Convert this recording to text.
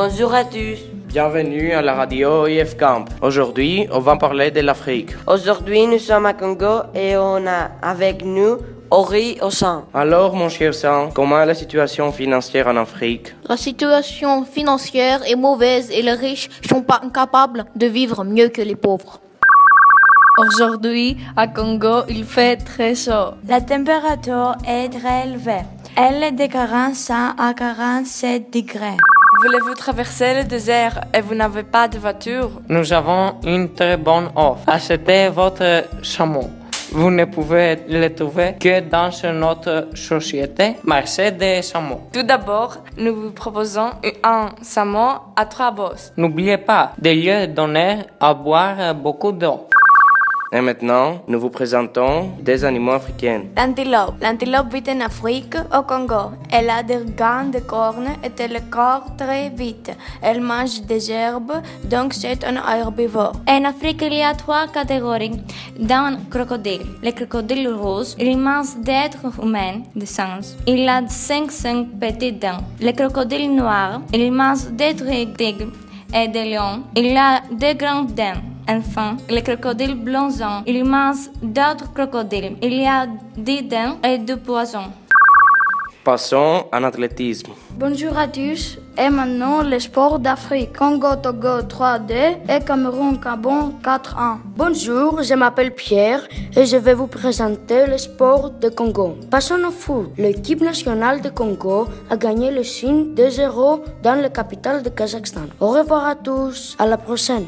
Bonjour à tous. Bienvenue à la radio IF Camp. Aujourd'hui, on va parler de l'Afrique. Aujourd'hui, nous sommes à Congo et on a avec nous Ori Ossan. Alors, mon cher sang, comment est la situation financière en Afrique? La situation financière est mauvaise et les riches sont pas incapables de vivre mieux que les pauvres. Aujourd'hui, à Congo, il fait très chaud. La température est très élevée. Elle est de 45 à 47 degrés. Voulez-vous traverser le désert et vous n'avez pas de voiture? Nous avons une très bonne offre. Achetez votre chameau. Vous ne pouvez le trouver que dans notre société marché des chameaux. Tout d'abord, nous vous proposons un chameau à trois bosses. N'oubliez pas de lui donner à boire beaucoup d'eau. Et maintenant, nous vous présentons des animaux africains. L'antilope. L'antilope vit en Afrique, au Congo. Elle a des grandes cornes et elle court très vite. Elle mange des herbes, donc c'est un herbivore. En Afrique, il y a trois catégories d'un crocodile. Le crocodile rose, il mange d'êtres humains de sens. Il a 500 petites dents. Le crocodile noir, il mange d'êtres tigres et des lions. Il a deux grandes dents. Enfin, le crocodile blonzon, il mange d'autres crocodiles. Il y a des dents et du poison. Passons en athlétisme. Bonjour à tous. Et maintenant, les sports d'Afrique. Congo, Togo 3D et Cameroun, Gabon 4-1. Bonjour, je m'appelle Pierre et je vais vous présenter le sport de Congo. Passons au foot. L'équipe nationale de Congo a gagné le signe 2-0 dans la capitale de Kazakhstan. Au revoir à tous. À la prochaine.